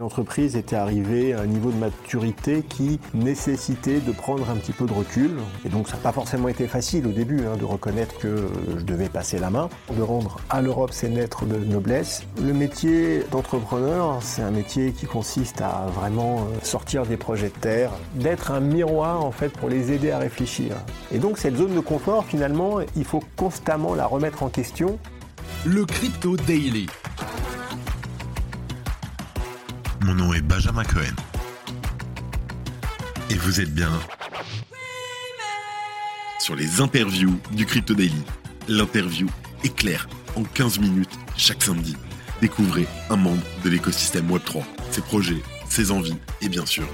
L'entreprise était arrivée à un niveau de maturité qui nécessitait de prendre un petit peu de recul. Et donc ça n'a pas forcément été facile au début hein, de reconnaître que je devais passer la main, de rendre à l'Europe ses lettres de noblesse. Le métier d'entrepreneur, c'est un métier qui consiste à vraiment euh, sortir des projets de terre, d'être un miroir en fait pour les aider à réfléchir. Et donc cette zone de confort, finalement, il faut constamment la remettre en question. Le Crypto Daily mon nom est Benjamin Cohen. Et vous êtes bien sur les interviews du Crypto Daily. L'interview est claire en 15 minutes chaque samedi. Découvrez un membre de l'écosystème Web3, ses projets, ses envies et bien sûr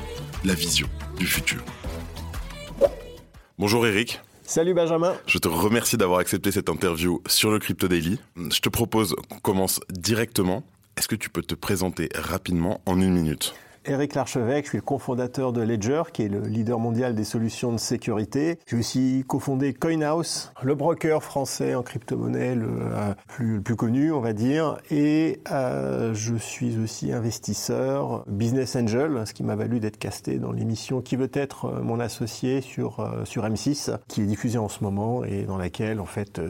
la vision du futur. Bonjour Eric. Salut Benjamin. Je te remercie d'avoir accepté cette interview sur le Crypto Daily. Je te propose qu'on commence directement est-ce que tu peux te présenter rapidement en une minute? Eric Larchevêque, je suis le cofondateur de Ledger, qui est le leader mondial des solutions de sécurité. J'ai aussi cofondé CoinHouse, le broker français en crypto-monnaie le, euh, plus, connu, on va dire. Et euh, je suis aussi investisseur, business angel, ce qui m'a valu d'être casté dans l'émission Qui veut être euh, mon associé sur, sur M6, qui est diffusée en ce moment et dans laquelle, en fait,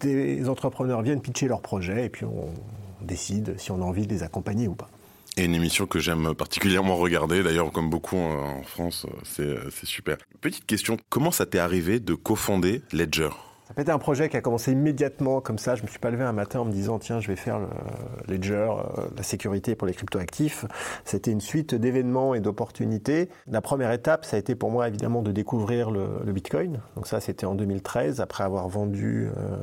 des entrepreneurs viennent pitcher leurs projets et puis on décide si on a envie de les accompagner ou pas. Et une émission que j'aime particulièrement regarder, d'ailleurs comme beaucoup en France, c'est super. Petite question, comment ça t'est arrivé de cofonder Ledger? Ça peut être un projet qui a commencé immédiatement comme ça. Je me suis pas levé un matin en me disant tiens je vais faire le ledger, euh, la sécurité pour les cryptoactifs. C'était une suite d'événements et d'opportunités. La première étape, ça a été pour moi évidemment de découvrir le, Bitcoin. Donc ça c'était en 2013 après avoir vendu euh,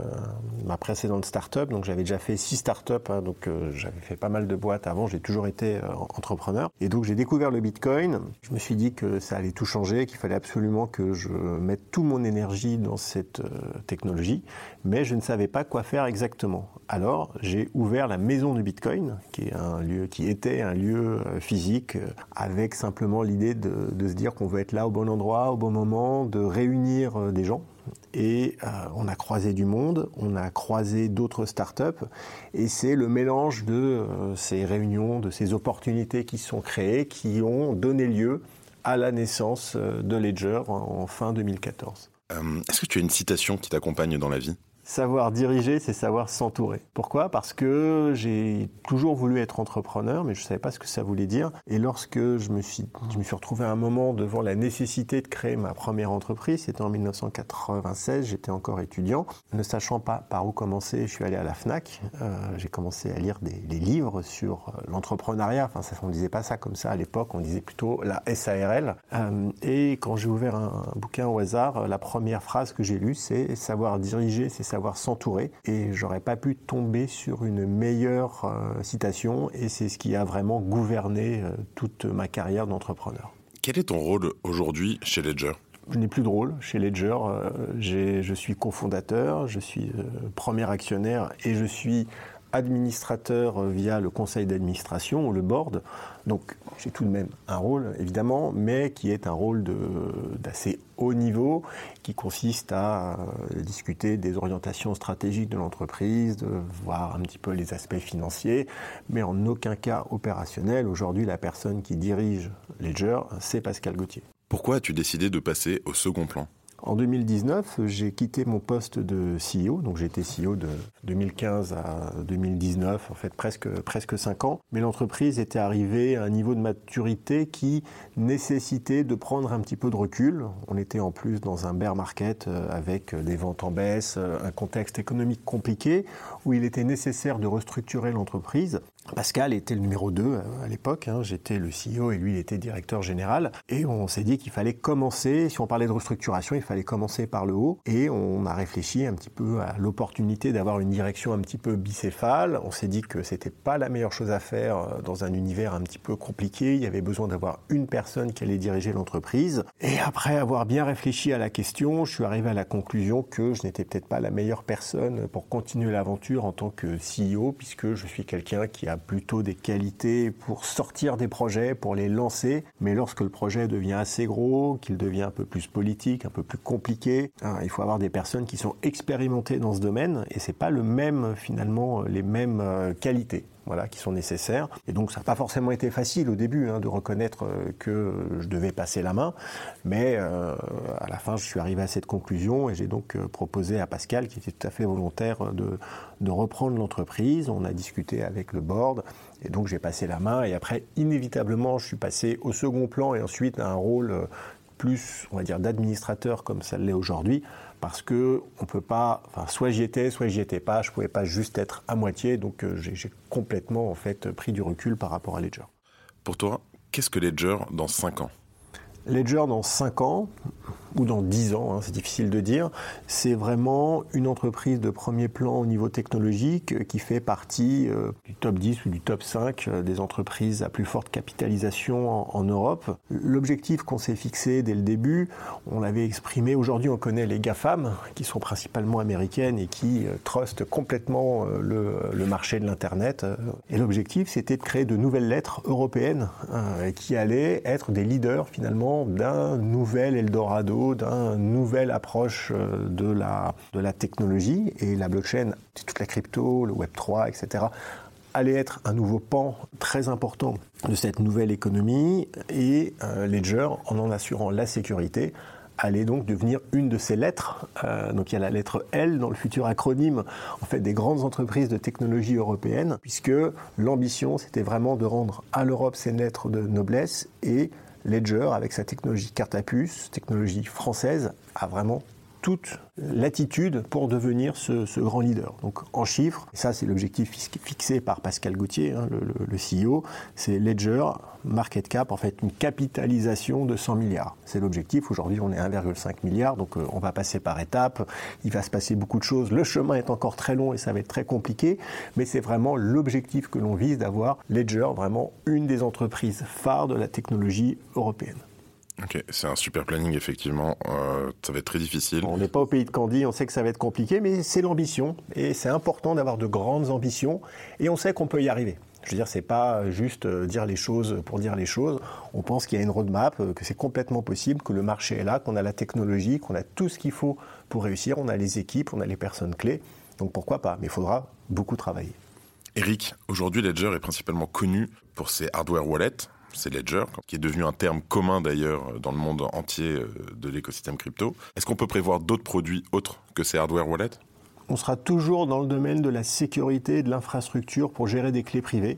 ma précédente startup. Donc j'avais déjà fait six startups, hein, donc euh, j'avais fait pas mal de boîtes avant. J'ai toujours été entrepreneur et donc j'ai découvert le Bitcoin. Je me suis dit que ça allait tout changer, qu'il fallait absolument que je mette toute mon énergie dans cette technologie, mais je ne savais pas quoi faire exactement. Alors j'ai ouvert la maison du Bitcoin, qui est un lieu qui était un lieu euh, physique, euh, avec simplement l'idée de, se dire qu'on veut être là au bon endroit, au bon moment, de réunir euh, des gens. Et on a croisé du monde, on a croisé d'autres startups, et c'est le mélange de ces réunions, de ces opportunités qui sont créées, qui ont donné lieu à la naissance de Ledger en fin 2014. Euh, est-ce que tu as une citation qui t'accompagne dans la vie? Savoir diriger, c'est savoir s'entourer. Pourquoi? Parce que j'ai toujours voulu être entrepreneur, mais je ne savais pas ce que ça voulait dire. Et lorsque je me suis, je me suis retrouvé à un moment devant la nécessité de créer ma première entreprise, c'était en 1996, j'étais encore étudiant, ne sachant pas par où commencer, je suis allé à la Fnac. Euh, j'ai commencé à lire des, livres sur euh, l'entrepreneuriat. Enfin, ça, on ne disait pas ça comme ça à l'époque, on disait plutôt la SARL. Euh, et quand j'ai ouvert un, un, bouquin au hasard, la première phrase que j'ai lue, c'est savoir diriger, c'est savoir s'entourer. Et j'aurais pas pu tomber sur une meilleure euh, citation. Et c'est ce qui a vraiment gouverné euh, toute ma carrière d'entrepreneur. Quel est ton rôle aujourd'hui chez Ledger? Je n'ai plus de rôle chez Ledger. Euh, je suis cofondateur, je suis premier actionnaire et je suis administrateur via le conseil d'administration ou le board. Donc j'ai tout de même un rôle, évidemment, mais qui est un rôle d'assez haut niveau, qui consiste à euh, discuter des orientations stratégiques de l'entreprise, de voir un petit peu les aspects financiers, mais en aucun cas opérationnel. Aujourd'hui, la personne qui dirige Ledger, c'est Pascal Gauthier. Pourquoi as-tu décidé de passer au second plan? En 2019, j'ai quitté mon poste de CEO, donc j'ai été CEO de 2015 à 2019, en fait presque presque cinq ans. Mais l'entreprise était arrivée à un niveau de maturité qui nécessitait de prendre un petit peu de recul. On était en plus dans un bear market euh, avec des ventes en baisse, euh, un contexte économique compliqué où il était nécessaire de restructurer l'entreprise. Pascal était le numéro 2 euh, à l'époque, hein. j'étais le CEO et lui il était directeur général. Et on s'est dit qu'il fallait commencer, si on parlait de restructuration, il fallait commencer par le haut. Et on a réfléchi un petit peu à l'opportunité d'avoir une direction un petit peu bicéphale. On s'est dit que c'était pas la meilleure chose à faire euh, dans un univers un petit peu compliqué. Il y avait besoin d'avoir une personne qui allait diriger l'entreprise. Et après avoir bien réfléchi à la question, je suis arrivé à la conclusion que je n'étais peut-être pas la meilleure personne pour continuer l'aventure en tant que CEO, puisque je suis quelqu'un qui a plutôt des qualités pour sortir des projets, pour les lancer. Mais lorsque le projet devient assez gros, qu'il devient un peu plus politique, un peu plus compliqué, hein, il faut avoir des personnes qui sont expérimentées dans ce domaine et c'est pas le même finalement les mêmes euh, qualités. Voilà, qui sont nécessaires. Et donc ça n'a pas forcément été facile au début hein, de reconnaître euh, que je devais passer la main, mais euh, à la fin je suis arrivé à cette conclusion et j'ai donc euh, proposé à Pascal, qui était tout à fait volontaire, de, de reprendre l'entreprise. On a discuté avec le board et donc j'ai passé la main et après inévitablement je suis passé au second plan et ensuite à un rôle plus, on va dire, d'administrateur comme ça l'est aujourd'hui, parce que on peut pas, enfin, soit j'y étais, soit j'y étais pas, je pouvais pas juste être à moitié, donc euh, j'ai complètement en fait pris du recul par rapport à Ledger. Pour toi, qu'est-ce que Ledger dans 5 ans? Ledger dans 5 ans, ou dans 10 ans, hein, c'est difficile de dire, c'est vraiment une entreprise de premier plan au niveau technologique euh, qui fait partie euh, du top 10 ou du top 5 euh, des entreprises à plus forte capitalisation en, Europe. L'objectif qu'on s'est fixé dès le début, on l'avait exprimé, aujourd'hui on connaît les GAFAM, qui sont principalement américaines et qui trustent complètement le, le, marché de l'Internet. Et l'objectif c'était de créer de nouvelles lettres européennes qui allaient être des leaders finalement d'un nouvel Eldorado d'une nouvelle approche euh, de la, de la technologie et la blockchain, toute la crypto, le Web 3, etc allait être un nouveau pan très important de cette nouvelle économie et euh, Ledger, en en assurant la sécurité, allait donc devenir une de ces lettres. Euh, donc il y a la lettre L dans le futur acronyme en fait des grandes entreprises de technologie européennes, puisque l'ambition c'était vraiment de rendre à l'Europe ses lettres de noblesse et Ledger, avec sa technologie carte à puce, technologie française, a vraiment toute l'attitude pour devenir ce, grand leader. Donc en chiffres, ça c'est l'objectif fixé par Pascal Gauthier, hein, le, CEO, c'est Ledger market cap, en fait une capitalisation de 100 milliards. C'est l'objectif. Aujourd'hui on est 1,5 milliard, donc euh, on va passer par étapes. Il va se passer beaucoup de choses. Le chemin est encore très long et ça va être très compliqué, mais c'est vraiment l'objectif que l'on vise d'avoir Ledger vraiment une des entreprises phares de la technologie européenne. Ok, c'est un super planning effectivement. Euh, ça va être très difficile. On n'est pas au pays de Candy, on sait que ça va être compliqué, mais c'est l'ambition et c'est important d'avoir de grandes ambitions et on sait qu'on peut y arriver. Je veux dire, c'est pas juste euh, dire les choses pour dire les choses. On pense qu'il y a une roadmap, euh, que c'est complètement possible, que le marché est là, qu'on a la technologie, qu'on a tout ce qu'il faut pour réussir. On a les équipes, on a les personnes clés. Donc pourquoi pas? Mais il faudra beaucoup travailler. Eric, aujourd'hui Ledger est principalement connu pour ses hardware wallets, c'est Ledger, qui est devenu un terme commun d'ailleurs dans le monde entier euh, de l'écosystème crypto. Est-ce qu'on peut prévoir d'autres produits autres que ces hardware wallets? On sera toujours dans le domaine de la sécurité et de l'infrastructure pour gérer des clés privées.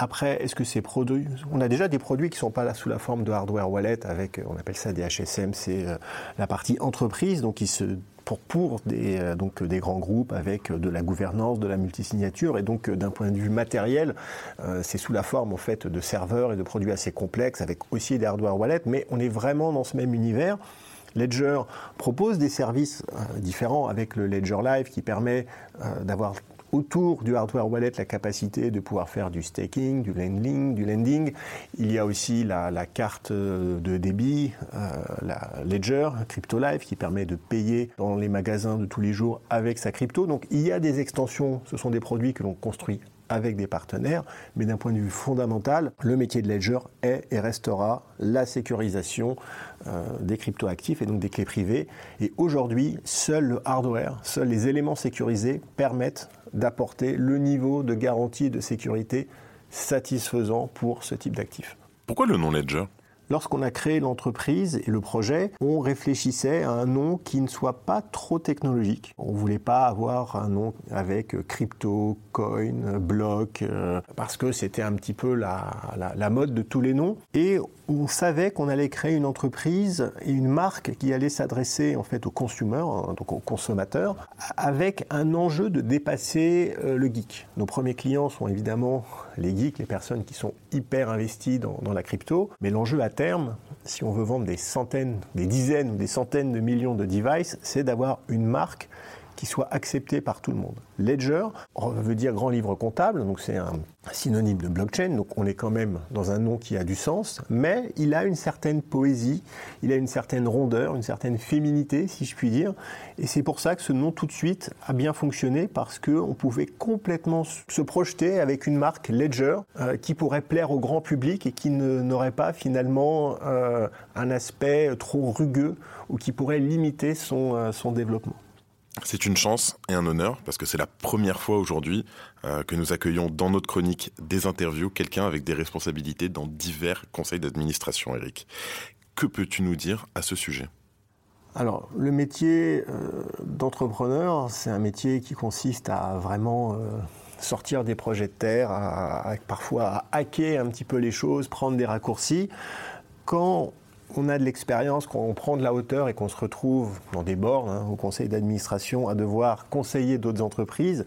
Après, est-ce que ces produits, on a déjà des produits qui ne sont pas là sous la forme de hardware wallet avec, on appelle ça des HSM, c'est euh, la partie entreprise, donc qui se pour, pour des, euh, donc, des grands groupes avec de la gouvernance, de la multisignature. Et donc, euh, d'un point de vue matériel, euh, c'est sous la forme en fait, de serveurs et de produits assez complexes avec aussi des hardware wallets. Mais on est vraiment dans ce même univers. Ledger propose des services différents avec le Ledger Live qui permet d'avoir autour du hardware wallet la capacité de pouvoir faire du staking, du lending, du lending. Il y a aussi la, carte de débit, euh, la Ledger, Crypto Live, qui permet de payer dans les magasins de tous les jours avec sa crypto. Donc il y a des extensions, ce sont des produits que l'on construit avec des partenaires, mais d'un point de vue fondamental, le métier de Ledger est et restera la sécurisation euh, des cryptoactifs et donc des clés privées. Et aujourd'hui, seul le hardware, seuls les éléments sécurisés permettent d'apporter le niveau de garantie de sécurité satisfaisant pour ce type d'actifs. Pourquoi le nom Ledger? Lorsqu'on a créé l'entreprise et le projet, on réfléchissait à un nom qui ne soit pas trop technologique. On ne voulait pas avoir un nom avec crypto, coin, block, euh, parce que c'était un petit peu la, la, mode de tous les noms. Et on savait qu'on allait créer une entreprise et une marque qui allait s'adresser en fait aux consommateurs, hein, consommateurs, avec un enjeu de dépasser euh, le geek. Nos premiers clients sont évidemment les geeks, les personnes qui sont hyper investies dans, dans la crypto, mais l'enjeu à terme, si on veut vendre des centaines, des dizaines ou des centaines de millions de devices, c'est d'avoir une marque qui soit accepté par tout le monde. Ledger veut dire grand livre comptable, donc c'est un synonyme de blockchain, donc on est quand même dans un nom qui a du sens, mais il a une certaine poésie, il a une certaine rondeur, une certaine féminité, si je puis dire, et c'est pour ça que ce nom tout de suite a bien fonctionné parce qu'on pouvait complètement se projeter avec une marque Ledger euh, qui pourrait plaire au grand public et qui n'aurait pas finalement euh, un aspect trop rugueux ou qui pourrait limiter son, euh, son développement. C'est une chance et un honneur parce que c'est la première fois aujourd'hui euh, que nous accueillons dans notre chronique des interviews quelqu'un avec des responsabilités dans divers conseils d'administration, Eric. Que peux-tu nous dire à ce sujet? Alors, le métier euh, d'entrepreneur, c'est un métier qui consiste à vraiment euh, sortir des projets de terre, à, parfois hacker un petit peu les choses, prendre des raccourcis. Quand on a de l'expérience, quand on prend de la hauteur et qu'on se retrouve dans des bornes, hein, au conseil d'administration, à devoir conseiller d'autres entreprises,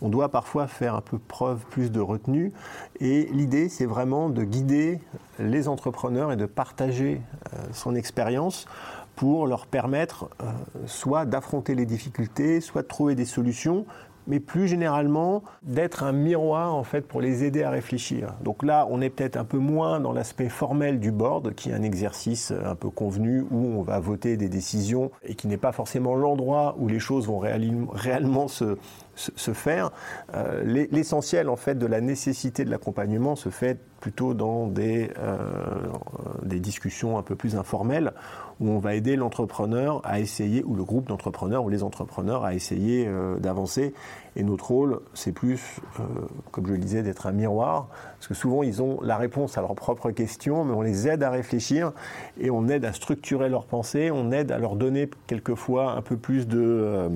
on doit parfois faire un peu preuve plus de retenue. Et l'idée, c'est vraiment de guider les entrepreneurs et de partager euh, son expérience pour leur permettre euh, soit d'affronter les difficultés, soit de trouver des solutions, mais plus généralement d'être un miroir en fait pour les aider à réfléchir. Donc là, on est peut-être un peu moins dans l'aspect formel du board, qui est un exercice un peu convenu où on va voter des décisions et qui n'est pas forcément l'endroit où les choses vont réellement se, se faire. Euh, l'essentiel en fait de la nécessité de l'accompagnement se fait plutôt dans des, euh, des discussions un peu plus informelles où on va aider l'entrepreneur à essayer, ou le groupe d'entrepreneurs, ou les entrepreneurs à essayer euh, d'avancer. Et notre rôle, c'est plus, comme je le disais, d'être un miroir, parce que souvent ils ont la réponse à leurs propres questions, mais on les aide à réfléchir et on aide à structurer leurs pensées, on aide à leur donner quelquefois un peu plus de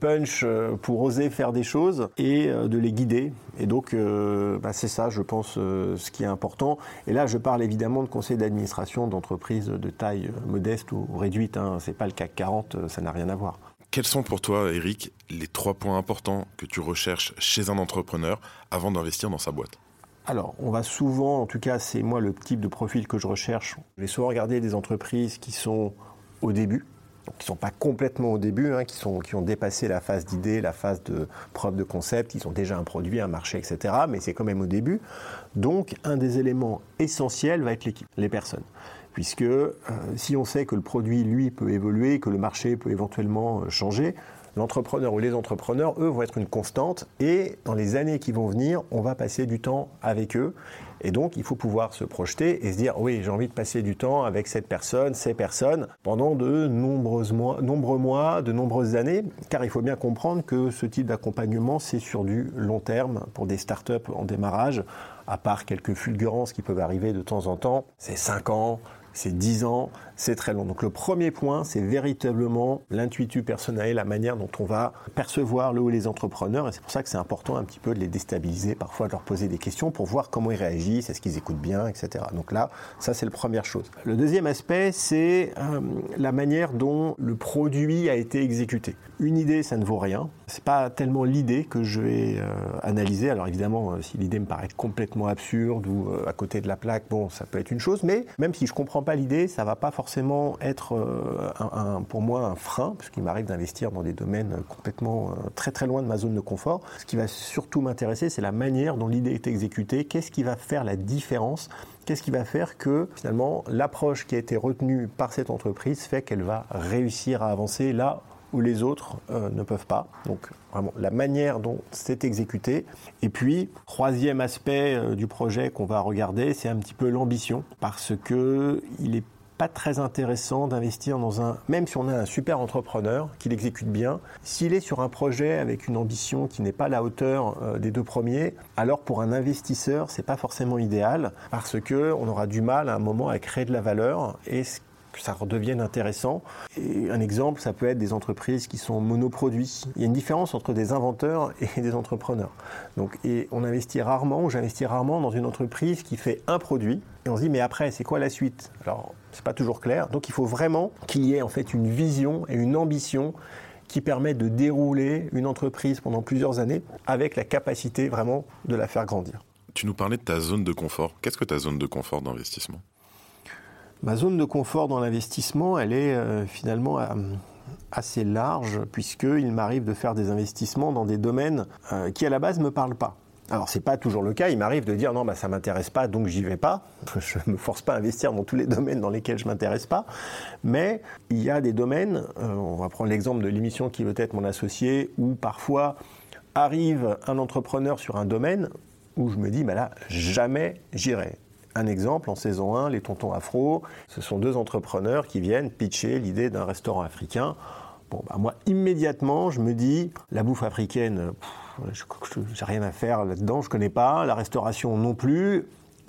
punch euh, pour oser faire des choses et euh, de les guider. Et donc, euh, bah, c'est ça, je pense, ce qui est important. Et là, je parle évidemment de conseils d'administration d'entreprises de taille modeste ou réduite. Hein. C'est pas le CAC 40, ça n'a rien à voir. Quels sont pour toi, Eric, les trois points importants que tu recherches chez un entrepreneur avant d'investir dans sa boîte? Alors, on va souvent, en tout cas, c'est moi le type de profil que je recherche. Je vais souvent regarder des entreprises qui sont au début, qui ne sont pas complètement au début, hein, qui, ont dépassé la phase d'idée, la phase de preuve de concept, ils ont déjà un produit, un marché, etc. Mais c'est quand même au début. Donc, un des éléments essentiels va être l'équipe, les personnes. Puisque euh, si on sait que le produit, lui, peut évoluer, que le marché peut éventuellement euh, changer, l'entrepreneur ou les entrepreneurs, eux, vont être une constante. Et dans les années qui vont venir, on va passer du temps avec eux. Et donc, il faut pouvoir se projeter et se dire, oui, j'ai envie de passer du temps avec cette personne, ces personnes, pendant de nombreux mois, de nombreuses années, car il faut bien comprendre que ce type d'accompagnement, c'est sur du long terme pour des startups en démarrage, à part quelques fulgurances qui peuvent arriver de temps en temps, c'est 5 ans, c'est 10 ans, c'est très long. Donc le premier point, c'est véritablement l'intuitu personnel, la manière dont on va percevoir le ou les entrepreneurs. Et c'est pour ça que c'est important un petit peu de les déstabiliser, parfois de leur poser des questions pour voir comment ils réagissent, est-ce qu'ils écoutent bien, etc. Donc là, ça c'est la première chose. Le deuxième aspect, c'est euh, la manière dont le produit a été exécuté. Une idée, ça ne vaut rien. C'est pas tellement l'idée que je vais euh, analyser. Alors évidemment, euh, si l'idée me paraît complètement absurde ou à côté de la plaque, bon, ça peut être une chose. Mais même si je comprends pas l'idée, ça va pas forcément être pour moi un frein, puisqu'il m'arrive d'investir dans des domaines complètement très très loin de ma zone de confort. Ce qui va surtout m'intéresser, c'est la manière dont l'idée est exécutée. Qu'est-ce qui va faire la différence? Qu'est-ce qui va faire que finalement l'approche qui a été retenue par cette entreprise fait qu'elle va réussir à avancer? Là les autres euh, ne peuvent pas. Donc vraiment la manière dont c'est exécuté. Et puis, troisième aspect euh, du projet qu'on va regarder, c'est un petit peu l'ambition, parce que il est pas très intéressant d'investir dans un, même si on a un super entrepreneur qui l'exécute bien, s'il est sur un projet avec une ambition qui n'est pas à la hauteur euh, des deux premiers, alors pour un investisseur, c'est pas forcément idéal parce que on aura du mal à un moment à créer de la valeur et ça redevienne intéressant. Un exemple, ça peut être des entreprises qui sont monoproduits. Il y a une différence entre des inventeurs et des entrepreneurs. Donc, et on investit rarement, ou j'investis rarement dans une entreprise qui fait un produit, et on se dit, mais après, c'est quoi la suite? Alors, c'est pas toujours clair. Donc, il faut vraiment qu'il y ait en fait une vision et une ambition qui permet de dérouler une entreprise pendant plusieurs années avec la capacité vraiment de la faire grandir. Tu nous parlais de ta zone de confort. Qu'est-ce que ta zone de confort d'investissement? Ma zone de confort dans l'investissement, elle est euh, finalement euh, assez large puisqu'il m'arrive de faire des investissements dans des domaines euh, qui à la base ne me parlent pas. Alors c'est pas toujours le cas, il m'arrive de dire non bah ça m'intéresse pas donc j'y vais pas. Je me force pas à investir dans tous les domaines dans lesquels je m'intéresse pas, mais il y a des domaines, on va prendre l'exemple de l'émission qui veut être mon associé où parfois arrive un entrepreneur sur un domaine où je me dis bah là jamais j'irai. Un exemple, en saison 1, les tontons afro, ce sont deux entrepreneurs qui viennent pitcher l'idée d'un restaurant africain. Bon, bah, moi, immédiatement, je me dis, la bouffe africaine, j'ai rien à faire là-dedans, je connais pas, la restauration non plus.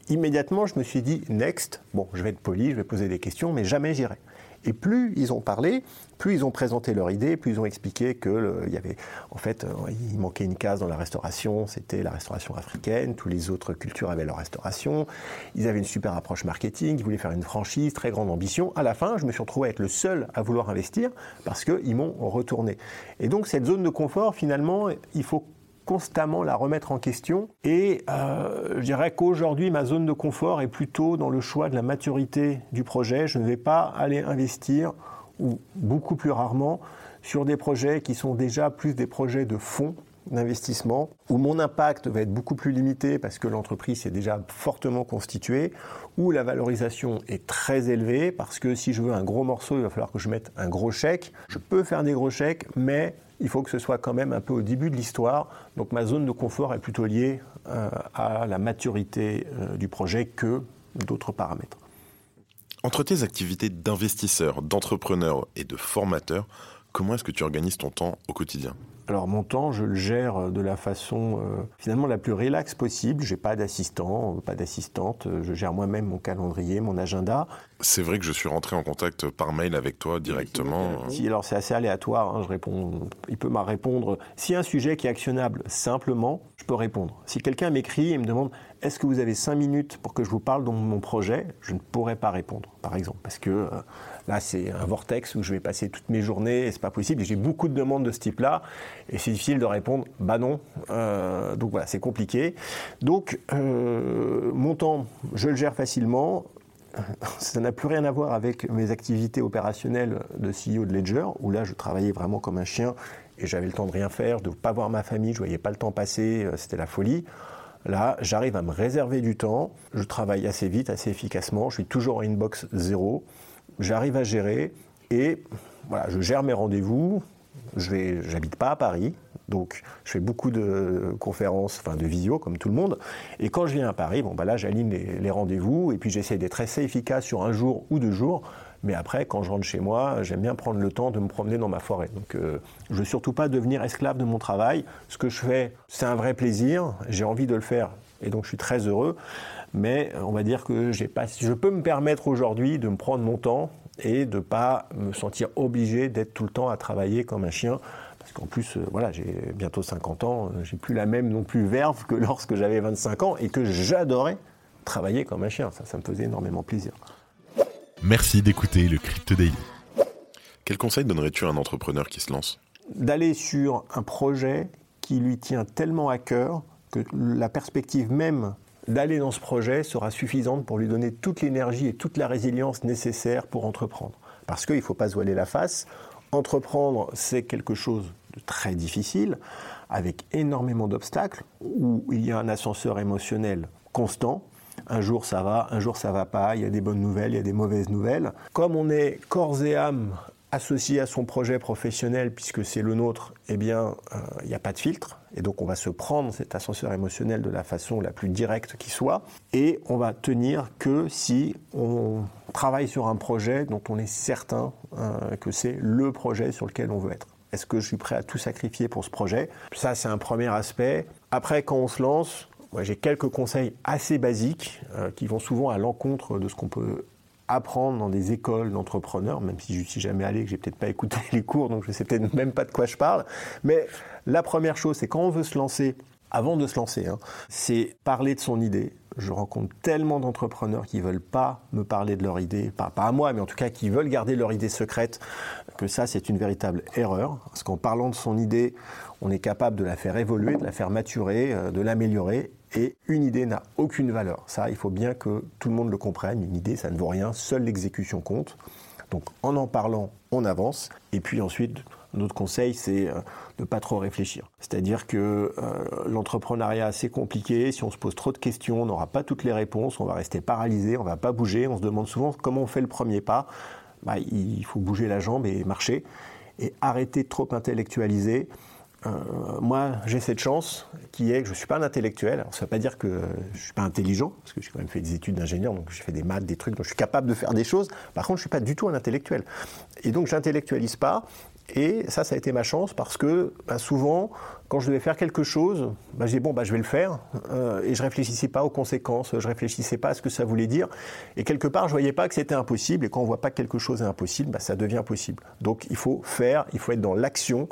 Immédiatement, je me suis dit, next, bon, je vais être poli, je vais poser des questions, mais jamais j'irai. Et plus ils ont parlé, plus ils ont présenté leur idée, plus ils ont expliqué que y avait, en fait, euh, il manquait une case dans la restauration, c'était la restauration africaine. Toutes les autres cultures avaient leur restauration. Ils avaient une super approche marketing. Ils voulaient faire une franchise, très grande ambition. À la fin, je me suis retrouvé à être le seul à vouloir investir parce qu'ils m'ont retourné. Et donc cette zone de confort, finalement, il faut constamment la remettre en question. Et euh, je dirais qu'aujourd'hui, ma zone de confort est plutôt dans le choix de la maturité du projet. Je ne vais pas aller investir, ou beaucoup plus rarement, sur des projets qui sont déjà plus des projets de fonds d'investissement, où mon impact va être beaucoup plus limité parce que l'entreprise est déjà fortement constituée, où la valorisation est très élevée, parce que si je veux un gros morceau, il va falloir que je mette un gros chèque. Je peux faire des gros chèques, mais il faut que ce soit quand même un peu au début de l'histoire. Donc ma zone de confort est plutôt liée euh, à la maturité euh, du projet que d'autres paramètres. Entre tes activités d'investisseur, d'entrepreneur et de formateur, comment est-ce que tu organises ton temps au quotidien? Alors mon temps, je le gère de la façon euh, finalement la plus relaxe possible. J'ai pas d'assistant, pas d'assistante. Je gère moi-même mon calendrier, mon agenda. C'est vrai que je suis rentré en contact par mail avec toi directement. Si, alors c'est assez aléatoire. Hein, je réponds. Il peut m'en répondre. Si un sujet qui est actionnable simplement, répondre. Si quelqu'un m'écrit et me demande est-ce que vous avez cinq minutes pour que je vous parle de mon projet, je ne pourrais pas répondre, par exemple, parce que euh, Là, c'est un vortex où je vais passer toutes mes journées et c'est pas possible. J'ai beaucoup de demandes de ce type-là et c'est difficile de répondre bah non. Euh, donc voilà, c'est compliqué. Donc, euh, mon temps, je le gère facilement. Ça n'a plus rien à voir avec mes activités opérationnelles de CEO de Ledger, où là, je travaillais vraiment comme un chien et j'avais le temps de rien faire, de ne pas voir ma famille, je voyais pas le temps passer, euh, c'était la folie. Là, j'arrive à me réserver du temps, je travaille assez vite, assez efficacement, je suis toujours en inbox zéro j'arrive à gérer et voilà, je gère mes rendez-vous. Je vais, j'habite pas à Paris, donc je fais beaucoup de conférences, enfin de visio comme tout le monde. Et quand je viens à Paris, bon bah là j'aligne les, rendez-vous et puis j'essaie d'être assez efficace sur un jour ou deux jours. Mais après, quand je rentre chez moi, j'aime bien prendre le temps de me promener dans ma forêt. Donc, euh, je veux surtout pas devenir esclave de mon travail. Ce que je fais, c'est un vrai plaisir. J'ai envie de le faire, et donc je suis très heureux mais on va dire que je peux me permettre aujourd'hui de me prendre mon temps et de pas me sentir obligé d'être tout le temps à travailler comme un chien. Parce qu'en plus, euh, voilà, j'ai bientôt 50 ans, euh, j'ai plus la même non plus verve que lorsque j'avais 25 ans et que j'adorais travailler comme un chien. Ça, ça me faisait énormément plaisir. Merci d'écouter le Crypto Daily. Quel conseil donnerais-tu à un entrepreneur qui se lance? D'aller sur un projet qui lui tient tellement à cœur que la perspective même d'aller dans ce projet sera suffisante pour lui donner toute l'énergie et toute la résilience nécessaires pour entreprendre. Parce qu'il ne faut pas se voiler la face. Entreprendre, c'est quelque chose de très difficile, avec énormément d'obstacles, où il y a un ascenseur émotionnel constant. Un jour ça va, un jour ça va pas, il y a des bonnes nouvelles, il y a des mauvaises nouvelles. Comme on est corps et âme associé à son projet professionnel, puisque c'est le nôtre, eh bien, euh, il n'y a pas de filtre. Et donc, on va se prendre cet ascenseur émotionnel de la façon la plus directe qui soit. Et on va tenir que si on travaille sur un projet dont on est certain euh, que c'est le projet sur lequel on veut être. Est-ce que je suis prêt à tout sacrifier pour ce projet? Ça, c'est un premier aspect. Après, quand on se lance, moi, j'ai quelques conseils assez basiques euh, qui vont souvent à l'encontre de ce qu'on peut apprendre dans des écoles d'entrepreneurs, même si je suis jamais allé, que j'ai peut-être pas écouté les cours, donc je sais peut-être même pas de quoi je parle. Mais la première chose, c'est quand on veut se lancer, avant de se lancer, hein, c'est parler de son idée. Je rencontre tellement d'entrepreneurs qui veulent pas me parler de leur idée, pas, pas à moi, mais en tout cas qui veulent garder leur idée secrète, que ça c'est une véritable erreur. Parce qu'en parlant de son idée, on est capable de la faire évoluer, de la faire maturer, euh, de l'améliorer. Et une idée n'a aucune valeur. Ça, il faut bien que tout le monde le comprenne. Une idée, ça ne vaut rien. Seule l'exécution compte. Donc en en parlant, on avance. Et puis ensuite, notre conseil, c'est euh, de ne pas trop réfléchir. C'est-à-dire que euh, l'entrepreneuriat, c'est compliqué. Si on se pose trop de questions, on n'aura pas toutes les réponses. On va rester paralysé, on ne va pas bouger. On se demande souvent comment on fait le premier pas. Bah, il faut bouger la jambe et marcher. Et arrêter de trop intellectualiser. Euh, moi, j'ai cette chance qui est que je ne suis pas un intellectuel. Ça ne veut pas dire que je ne suis pas intelligent, parce que j'ai quand même fait des études d'ingénieur, donc j'ai fait des maths, des trucs, donc je suis capable de faire des choses. Par contre, je ne suis pas du tout un intellectuel. Et donc, j'intellectualise pas. Et ça, ça a été ma chance parce que bah, souvent, quand je devais faire quelque chose, bah, je disais bon, bah, je vais le faire. Euh, et je réfléchissais pas aux conséquences, je réfléchissais pas à ce que ça voulait dire. Et quelque part, je voyais pas que c'était impossible. Et quand on voit pas que quelque chose est impossible, bah, ça devient possible. Donc il faut faire, il faut être dans l'action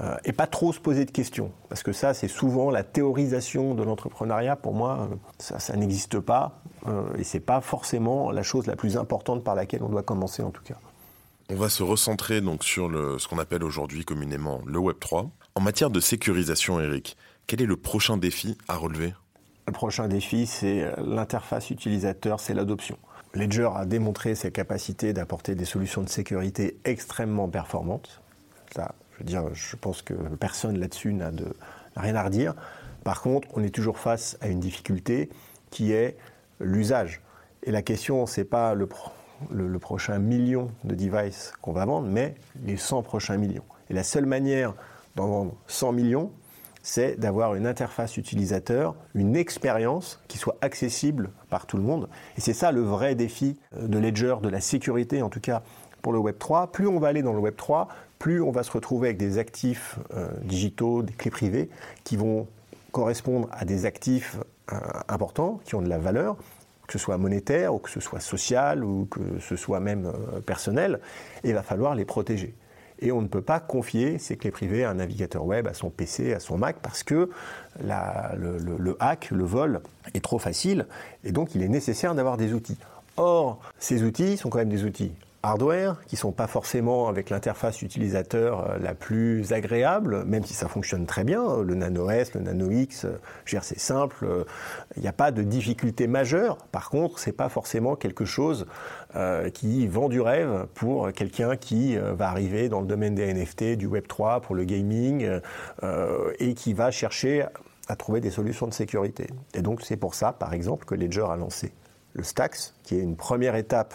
euh, et pas trop se poser de questions. Parce que ça, c'est souvent la théorisation de l'entrepreneuriat. Pour moi, euh, ça, ça n'existe pas. et c'est pas forcément la chose la plus importante par laquelle on doit commencer en tout cas. On va se recentrer donc sur ce qu'on appelle aujourd'hui communément le Web 3. En matière de sécurisation, Eric, quel est le prochain défi à relever? Le prochain défi, c'est l'interface utilisateur, c'est l'adoption. Ledger a démontré ses capacités d'apporter des solutions de sécurité extrêmement performantes. Je pense que personne là-dessus n'a rien à redire. Par contre, on est toujours face à une difficulté qui est l'usage. Et la question, c'est pas le, le, prochain million de devices qu'on va vendre, mais les 100 prochains millions. Et la seule manière d'en vendre 100 millions, c'est d'avoir une interface utilisateur, une expérience qui soit accessible par tout le monde. Et c'est ça le vrai défi euh, de Ledger, de la sécurité en tout cas pour le Web 3. Plus on va aller dans le Web 3, plus on va se retrouver avec des actifs euh, digitaux, des clés privées, qui vont correspondre à des actifs euh, importants, qui ont de la valeur, que ce soit monétaire ou que ce soit social ou que ce soit même euh, personnel, il va falloir les protéger. Et on ne peut pas confier ces clés privées à un navigateur web, à son PC, à son Mac, parce que le, hack, le vol est trop facile, et donc il est nécessaire d'avoir des outils. Or, ces outils sont quand même des outils hardware qui sont pas forcément avec l'interface utilisateur euh, la plus agréable, même si ça fonctionne très bien. Le Nano S, le Nano X, euh, c'est simple, euh, il n'y a pas de difficulté majeure. Par contre, c'est pas forcément quelque chose qui vend du rêve pour quelqu'un qui va arriver dans le domaine des NFT, du Web 3, pour le gaming, et qui va chercher à trouver des solutions de sécurité. Et donc c'est pour ça, par exemple, que Ledger a lancé le Stax, qui est une première étape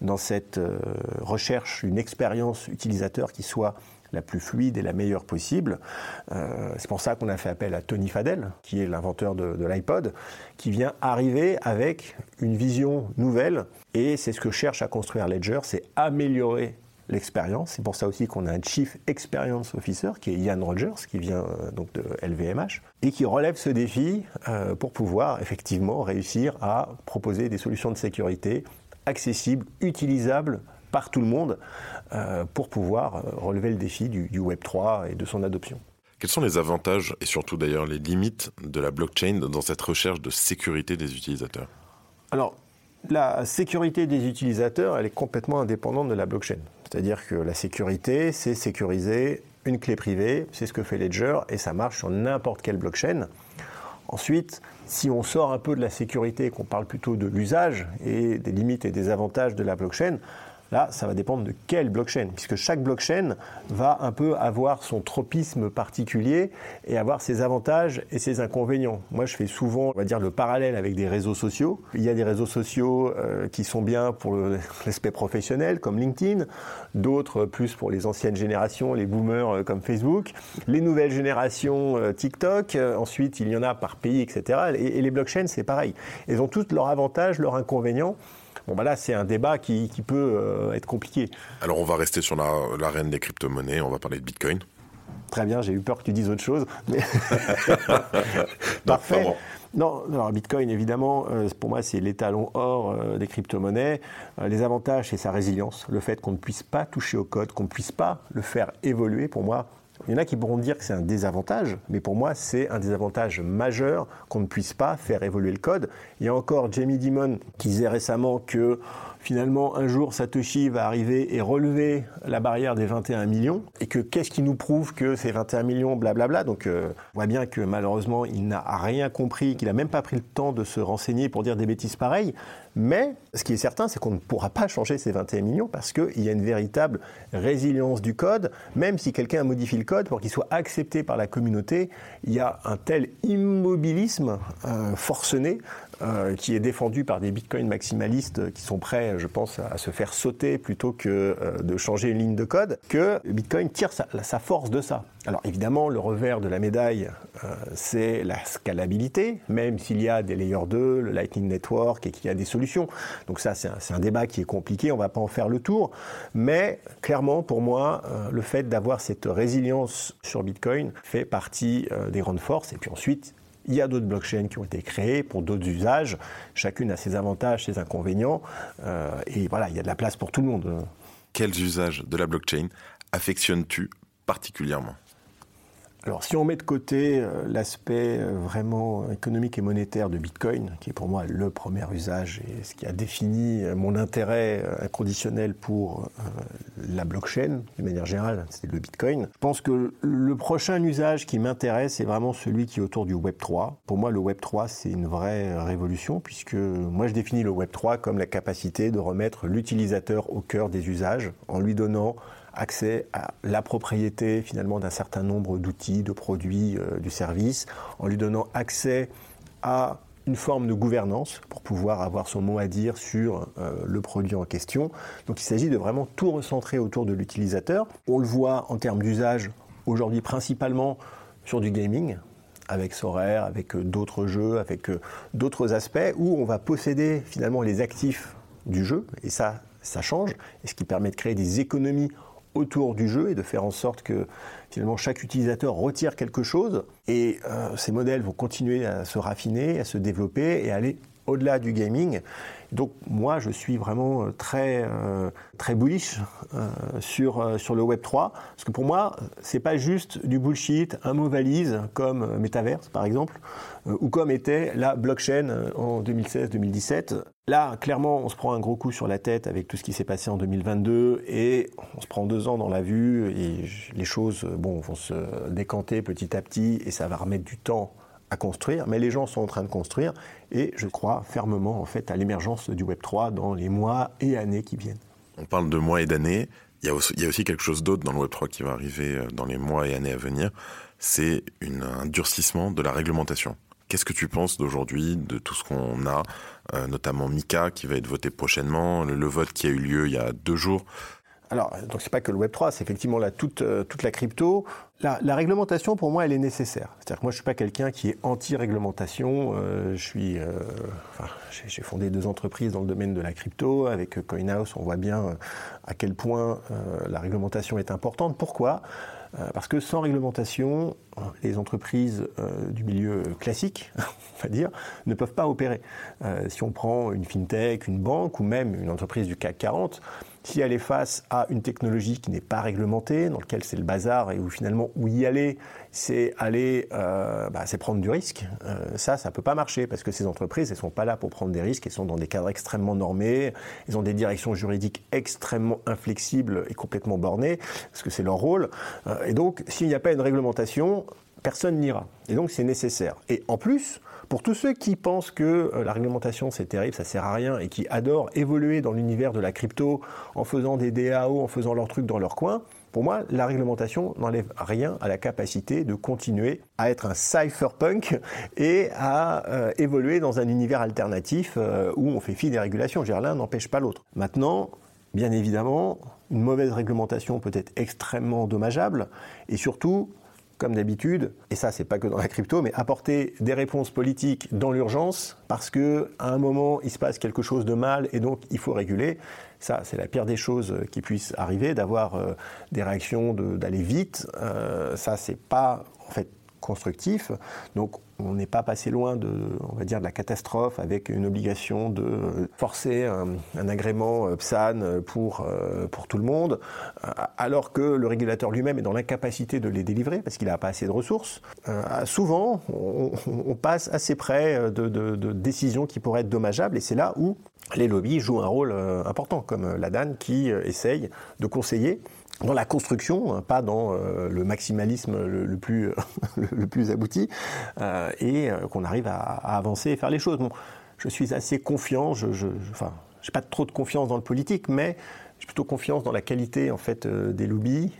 dans cette euh, recherche une expérience utilisateur qui soit la plus fluide et la meilleure possible. Euh, c'est pour ça qu'on a fait appel à Tony Fadell, qui est l'inventeur de, l'iPod, qui vient arriver avec une vision nouvelle. Et c'est ce que cherche à construire Ledger, c'est améliorer l'expérience. C'est pour ça aussi qu'on a un Chief Experience Officer qui est Ian Rogers, qui vient euh, donc de LVMH, et qui relève ce défi pour pouvoir effectivement réussir à proposer des solutions de sécurité accessible, utilisable par tout le monde euh, pour pouvoir euh, relever le défi du, Web 3 et de son adoption. Quels sont les avantages et surtout d'ailleurs les limites de la blockchain dans cette recherche de sécurité des utilisateurs? Alors, la sécurité des utilisateurs, elle est complètement indépendante de la blockchain. C'est-à-dire que la sécurité, c'est sécuriser une clé privée, c'est ce que fait Ledger, et ça marche sur n'importe quelle blockchain. Ensuite, si on sort un peu de la sécurité qu'on parle plutôt de l'usage et des limites et des avantages de la blockchain, Là, ça va dépendre de quelle blockchain, puisque chaque blockchain va un peu avoir son tropisme particulier et avoir ses avantages et ses inconvénients. Moi, je fais souvent, on va dire, le parallèle avec des réseaux sociaux. Il y a des réseaux sociaux euh, qui sont bien pour l'aspect professionnel, comme LinkedIn, d'autres plus pour les anciennes générations, les boomers euh, comme Facebook, les nouvelles générations euh, TikTok, ensuite il y en a par pays, etc. Et, les blockchains, c'est pareil. Ils ont tous leurs avantages, leurs inconvénients. Bon, bah là, c'est un débat qui, peut euh, être compliqué. Alors, on va rester sur l'arène des crypto-monnaies, on va parler de Bitcoin. Très bien, j'ai eu peur que tu dises autre chose. Mais... Parfait. Non, alors Bitcoin, évidemment, euh, pour moi, c'est l'étalon or euh, des crypto-monnaies. les avantages, c'est sa résilience, le fait qu'on ne puisse pas toucher au code, qu'on ne puisse pas le faire évoluer. Pour moi, il y en a qui pourront dire que c'est un désavantage, mais pour moi, c'est un désavantage majeur qu'on ne puisse pas faire évoluer le code. Il y a encore Jamie Dimon qui disait récemment que finalement, un jour, Satoshi va arriver et relever la barrière des 21 millions, et que qu'est-ce qui nous prouve que ces 21 millions, blablabla. Donc, euh, on voit bien que malheureusement, il n'a rien compris, qu'il n'a même pas pris le temps de se renseigner pour dire des bêtises pareilles. Mais ce qui est certain, c'est qu'on ne pourra pas changer ces 21 millions parce qu'il y a une véritable résilience du code. Même si quelqu'un modifie le code pour qu'il soit accepté par la communauté, il y a un tel immobilisme euh, forcené euh, qui est défendu par des bitcoins maximalistes qui sont prêts, je pense, à se faire sauter plutôt que euh, de changer une ligne de code, que Bitcoin tire sa, force de ça. Alors évidemment, le revers de la médaille, c'est la scalabilité, même s'il y a des layers 2, le Lightning Network et qu'il y a des solutions. Donc ça, c'est un, débat qui est compliqué, on ne va pas en faire le tour. Mais clairement, pour moi, le fait d'avoir cette résilience sur Bitcoin fait partie des grandes forces. Et puis ensuite, il y a d'autres blockchains qui ont été créées pour d'autres usages. Chacune a ses avantages, ses inconvénients. Euh, et voilà, il y a de la place pour tout le monde. Quels usages de la blockchain affectionnes-tu particulièrement? Alors, si on met de côté euh, l'aspect euh, vraiment économique et monétaire de Bitcoin, qui est pour moi le premier usage et ce qui a défini euh, mon intérêt inconditionnel pour la blockchain, de manière générale, c'est le Bitcoin, je pense que le prochain usage qui m'intéresse est vraiment celui qui est autour du Web 3. Pour moi, le Web 3, c'est une vraie révolution, puisque moi, je définis le Web 3 comme la capacité de remettre l'utilisateur au cœur des usages, en lui donnant accès à la propriété finalement d'un certain nombre d'outils, de produits, euh, du service, en lui donnant accès à une forme de gouvernance pour pouvoir avoir son mot à dire sur euh, le produit en question. Donc il s'agit de vraiment tout recentrer autour de l'utilisateur. On le voit en termes d'usage aujourd'hui principalement sur du gaming, avec Sorare, avec euh, d'autres jeux, avec d'autres aspects, où on va posséder finalement les actifs du jeu, et ça, ça change, et ce qui permet de créer des économies autour du jeu et de faire en sorte que finalement chaque utilisateur retire quelque chose. Et euh, ces modèles vont continuer à se raffiner, à se développer et aller au-delà du gaming. Donc moi, je suis vraiment euh, très, euh, très bullish sur, sur le Web 3, parce que pour moi, c'est pas juste du bullshit, un mot valise comme Metaverse par exemple, ou comme était la blockchain en 2016-2017. Là, clairement, on se prend un gros coup sur la tête avec tout ce qui s'est passé en 2022 et on se prend deux ans dans la vue et les choses bon, vont se décanter petit à petit et ça va remettre du temps à construire, mais les gens sont en train de construire et je crois fermement en fait à l'émergence du Web 3 dans les mois et années qui viennent. On parle de mois et d'années, il y, a aussi, il y a aussi quelque chose d'autre dans le Web 3 qui va arriver euh, dans les mois et années à venir, c'est un durcissement de la réglementation. Qu'est-ce que tu penses d'aujourd'hui, de tout ce qu'on a, euh, notamment Mika qui va être voté prochainement, le, vote qui a eu lieu il y a deux jours? Alors, donc c'est pas que le Web 3, c'est effectivement là toute, euh, toute la crypto. La, réglementation, pour moi, elle est nécessaire. C'est-à-dire que moi, je suis pas quelqu'un qui est anti-réglementation. Euh, enfin, j'ai fondé deux entreprises dans le domaine de la crypto. Avec CoinHouse, on voit bien à quel point la réglementation est importante. Pourquoi? Euh, parce que sans réglementation, les entreprises euh, du milieu classique, on va dire, ne peuvent pas opérer. Euh, si on prend une fintech, une banque ou même une entreprise du CAC 40, si elle est face à une technologie qui n'est pas réglementée, dans laquelle c'est le bazar et où finalement où y aller, c'est aller, euh, bah, c'est prendre du risque. Euh, ça, ça peut pas marcher parce que ces entreprises, elles sont pas là pour prendre des risques. Elles sont dans des cadres extrêmement normés. Elles ont des directions juridiques extrêmement inflexibles et complètement bornées parce que c'est leur rôle. Euh, et donc, s'il n'y a pas une réglementation, personne n'ira. Et donc, c'est nécessaire. Et en plus, pour tous ceux qui pensent que euh, la réglementation c'est terrible, ça sert à rien et qui adorent évoluer dans l'univers de la crypto en faisant des DAO, en faisant leurs trucs dans leur coin, pour moi, la réglementation n'enlève rien à la capacité de continuer à être un cypherpunk et à euh, évoluer dans un univers alternatif euh, où on fait fi des régulations. l'un n'empêche pas l'autre. Maintenant, bien évidemment, une mauvaise réglementation peut être extrêmement dommageable et surtout d'habitude, et ça c'est pas que dans la crypto, mais apporter des réponses politiques dans l'urgence parce que à un moment il se passe quelque chose de mal et donc il faut réguler. Ça c'est la pire des choses qui puissent arriver, d'avoir euh, des réactions, d'aller vite. Euh, ça c'est pas en fait constructif. Donc on n'est pas passé loin de, on va dire, de la catastrophe avec une obligation de forcer un, agrément euh, PSAN pour, euh, pour tout le monde, euh, alors que le régulateur lui-même est dans l'incapacité de les délivrer parce qu'il n'a pas assez de ressources. souvent, on, passe assez près de, de, décisions qui pourraient être dommageables et c'est là où les lobbies jouent un rôle important, comme la DAN qui essaye de conseiller dans la construction, hein, pas dans euh, le maximalisme le, plus, le plus abouti, euh, et euh, qu'on arrive à, avancer et faire les choses. Bon, je suis assez confiant, je, je, enfin, j'ai pas trop de confiance dans le politique, mais j'ai plutôt confiance dans la qualité en fait des lobbies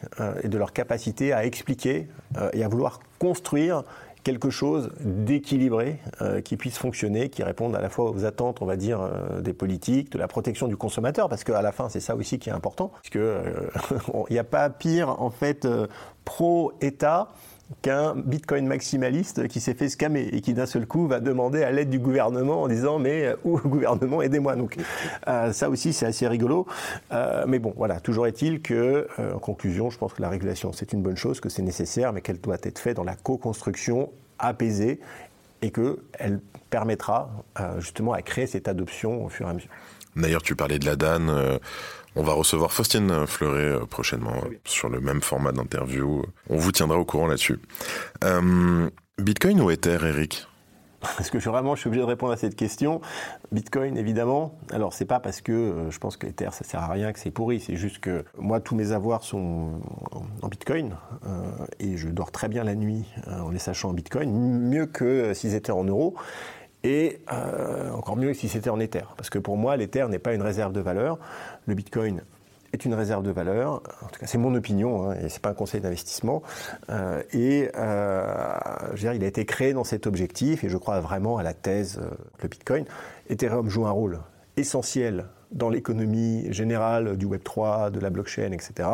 et de leur capacité à expliquer et à vouloir construire quelque chose d'équilibré qui puisse fonctionner, qui réponde à la fois aux attentes, on va dire, des politiques, de la protection du consommateur, parce qu'à la fin, c'est ça aussi qui est important, parce que il n'y a pas pire en fait pro-État qu'un Bitcoin maximaliste qui s'est fait scammer et qui d'un seul coup va demander à l'aide du gouvernement en disant mais euh, où gouvernement aidez-moi donc euh, ça aussi c'est assez rigolo euh, mais bon voilà toujours est-il que en conclusion je pense que la régulation c'est une bonne chose que c'est nécessaire mais qu'elle doit être faite dans la co-construction apaisée et qu'elle permettra justement à créer cette adoption au fur et à mesure. D'ailleurs, tu parlais de la DAN. On va recevoir Faustine Fleuret euh, prochainement euh, sur le même format d'interview. On vous tiendra au courant là-dessus. Euh, Bitcoin ou Ether, Eric? Est-ce que je, vraiment je suis obligé de répondre à cette question Bitcoin, évidemment. Alors, c'est pas parce que je pense que Ether, ça sert à rien, que c'est pourri. C'est juste que moi, tous mes avoirs sont en Bitcoin et je dors très bien la nuit en les sachant en Bitcoin, mieux que s'ils étaient en euros. Et encore mieux si c'était en Ether. Parce que pour moi, l'Ether n'est pas une réserve de valeur. Le Bitcoin est une réserve de valeur. En tout cas, c'est mon opinion, hein, et c'est pas un conseil d'investissement. Euh, et euh, je veux dire, il a été créé dans cet objectif, et je crois vraiment à la thèse euh, le Bitcoin. Ethereum joue un rôle essentiel dans l'économie générale du Web3, de la blockchain, etc.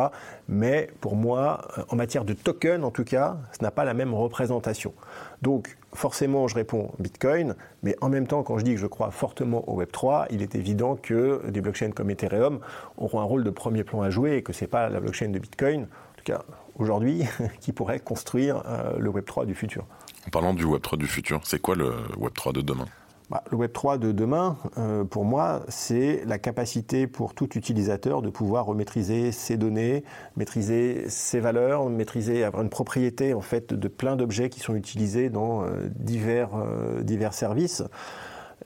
Mais pour moi, en matière de token, en tout cas, ce n'a pas la même représentation. Donc, forcément, je réponds Bitcoin, mais en même temps, quand je dis que je crois fortement au Web3, il est évident que des blockchains comme Ethereum auront un rôle de premier plan à jouer et que ce n'est pas la blockchain de Bitcoin, en tout cas aujourd'hui, qui pourrait construire euh, le Web3 du futur. En parlant du Web3 du futur, c'est quoi le Web3 de demain? Bah, le Web 3 de demain, euh, pour moi, c'est la capacité pour tout utilisateur de pouvoir remaîtriser ses données, maîtriser ses valeurs, maîtriser, avoir une propriété en fait de plein d'objets qui sont utilisés dans euh, divers, euh, divers services.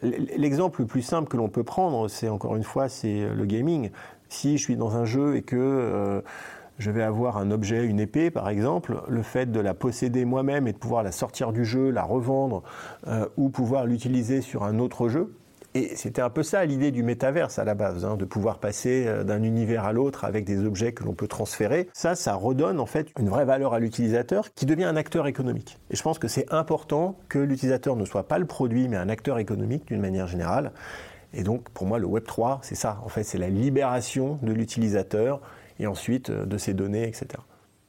L'exemple le plus simple que l'on peut prendre, c'est encore une fois, c'est le gaming. Si je suis dans un jeu et que je vais avoir un objet, une épée par exemple, le fait de la posséder moi-même et de pouvoir la sortir du jeu, la revendre euh, ou pouvoir l'utiliser sur un autre jeu. Et c'était un peu ça l'idée du métaverse à la base, hein, de pouvoir passer euh, d'un univers à l'autre avec des objets que l'on peut transférer. Ça, ça redonne en fait une vraie valeur à l'utilisateur qui devient un acteur économique. Et je pense que c'est important que l'utilisateur ne soit pas le produit, mais un acteur économique d'une manière générale. Et donc, pour moi, le Web 3, c'est ça. En fait, c'est la libération de l'utilisateur et ensuite euh, de ces données, etc.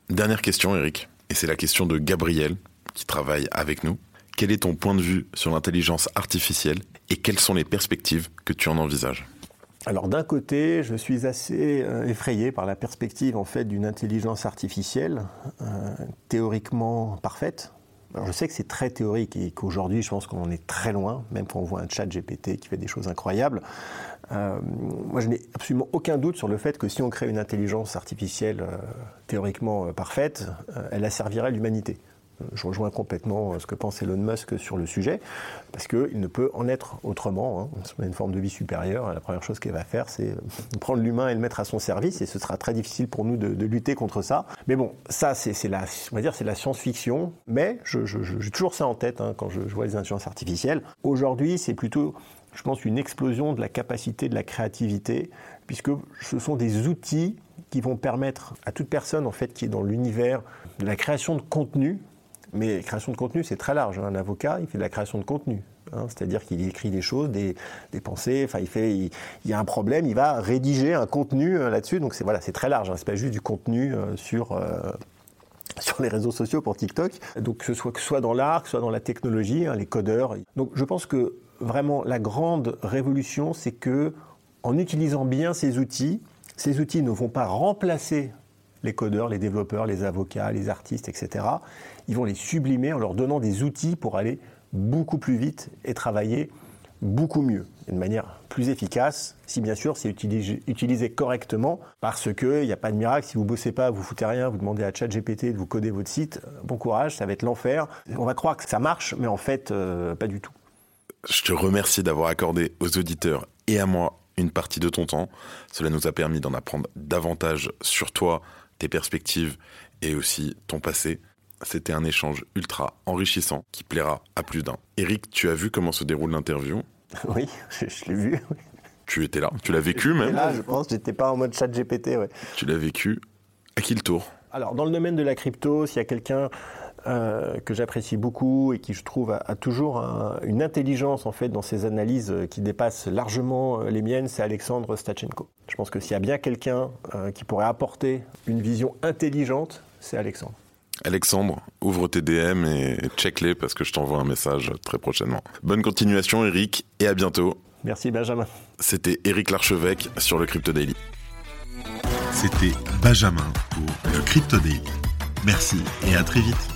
Dernière question, Eric, et c'est la question de Gabriel, qui travaille avec nous. Quel est ton point de vue sur l'intelligence artificielle et quelles sont les perspectives que tu en envisages? Alors d'un côté, je suis assez euh, effrayé par la perspective en fait d'une intelligence artificielle euh, théoriquement parfaite, je sais que c'est très théorique et qu'aujourd'hui, je pense qu'on en est très loin, même quand on voit un chat GPT qui fait des choses incroyables. Euh, moi, je n'ai absolument aucun doute sur le fait que si on crée une intelligence artificielle euh, théoriquement euh, parfaite, elle asservirait l'humanité je rejoins complètement euh, ce que pense Elon Musk sur le sujet, parce qu'il ne peut en être autrement. Hein. On a une forme de vie supérieure. La première chose qu'il va faire, c'est prendre l'humain et le mettre à son service, et ce sera très difficile pour nous de, lutter contre ça. Mais bon, ça, c'est la, on va dire, c'est la science-fiction. Mais j'ai toujours ça en tête hein, quand je, je, vois les intelligences artificielles. Aujourd'hui, c'est plutôt, je pense, une explosion de la capacité de la créativité, puisque ce sont des outils qui vont permettre à toute personne en fait qui est dans l'univers de la création de contenu mais création de contenu, c'est très large. Hein. Un avocat, il fait de la création de contenu. Hein. C'est-à-dire qu'il écrit des choses, des, pensées, enfin il fait, il, y a un problème, il va rédiger un contenu euh, là-dessus. Donc c'est voilà, c'est très large. Hein. C'est pas juste du contenu euh, sur euh, sur les réseaux sociaux pour TikTok. Donc que ce soit, dans l'art, que ce soit dans la technologie, les codeurs. Donc je pense que vraiment la grande révolution, c'est que en utilisant bien ces outils, ces outils ne vont pas remplacer les codeurs, les développeurs, les avocats, les artistes, etc ils vont les sublimer en leur donnant des outils pour aller beaucoup plus vite et travailler beaucoup mieux, d'une manière plus efficace, si bien sûr c'est utilisé, correctement, parce qu'il n'y a pas de miracle, si vous bossez pas, vous foutez rien, vous demandez à ChatGPT de vous coder votre site, bon courage, ça va être l'enfer. On va croire que ça marche, mais en fait, euh, pas du tout. Je te remercie d'avoir accordé aux auditeurs et à moi une partie de ton temps. Cela nous a permis d'en apprendre davantage sur toi, tes perspectives et aussi ton passé. C'était un échange ultra enrichissant qui plaira à plus d'un. Eric, tu as vu comment se déroule l'interview Oui, je, l'ai vu. Tu étais là, tu l'as vécu même Là, je pense, j'étais pas en mode chat GPT, ouais. Tu l'as vécu. À qui le tour? Alors, dans le domaine de la crypto, s'il y a quelqu'un euh, que j'apprécie beaucoup et qui, je trouve, a, toujours une intelligence en fait dans ses analyses qui dépasse largement les miennes, c'est Alexandre Stachenko. Je pense que s'il y a bien quelqu'un qui pourrait apporter une vision intelligente, c'est Alexandre. Alexandre, ouvre tes DM et check-les parce que je t'envoie un message très prochainement. Bonne continuation Eric et à bientôt. Merci Benjamin. C'était Eric Larchevêque sur le Crypto Daily. C'était Benjamin pour le Crypto Daily. Merci et à très vite.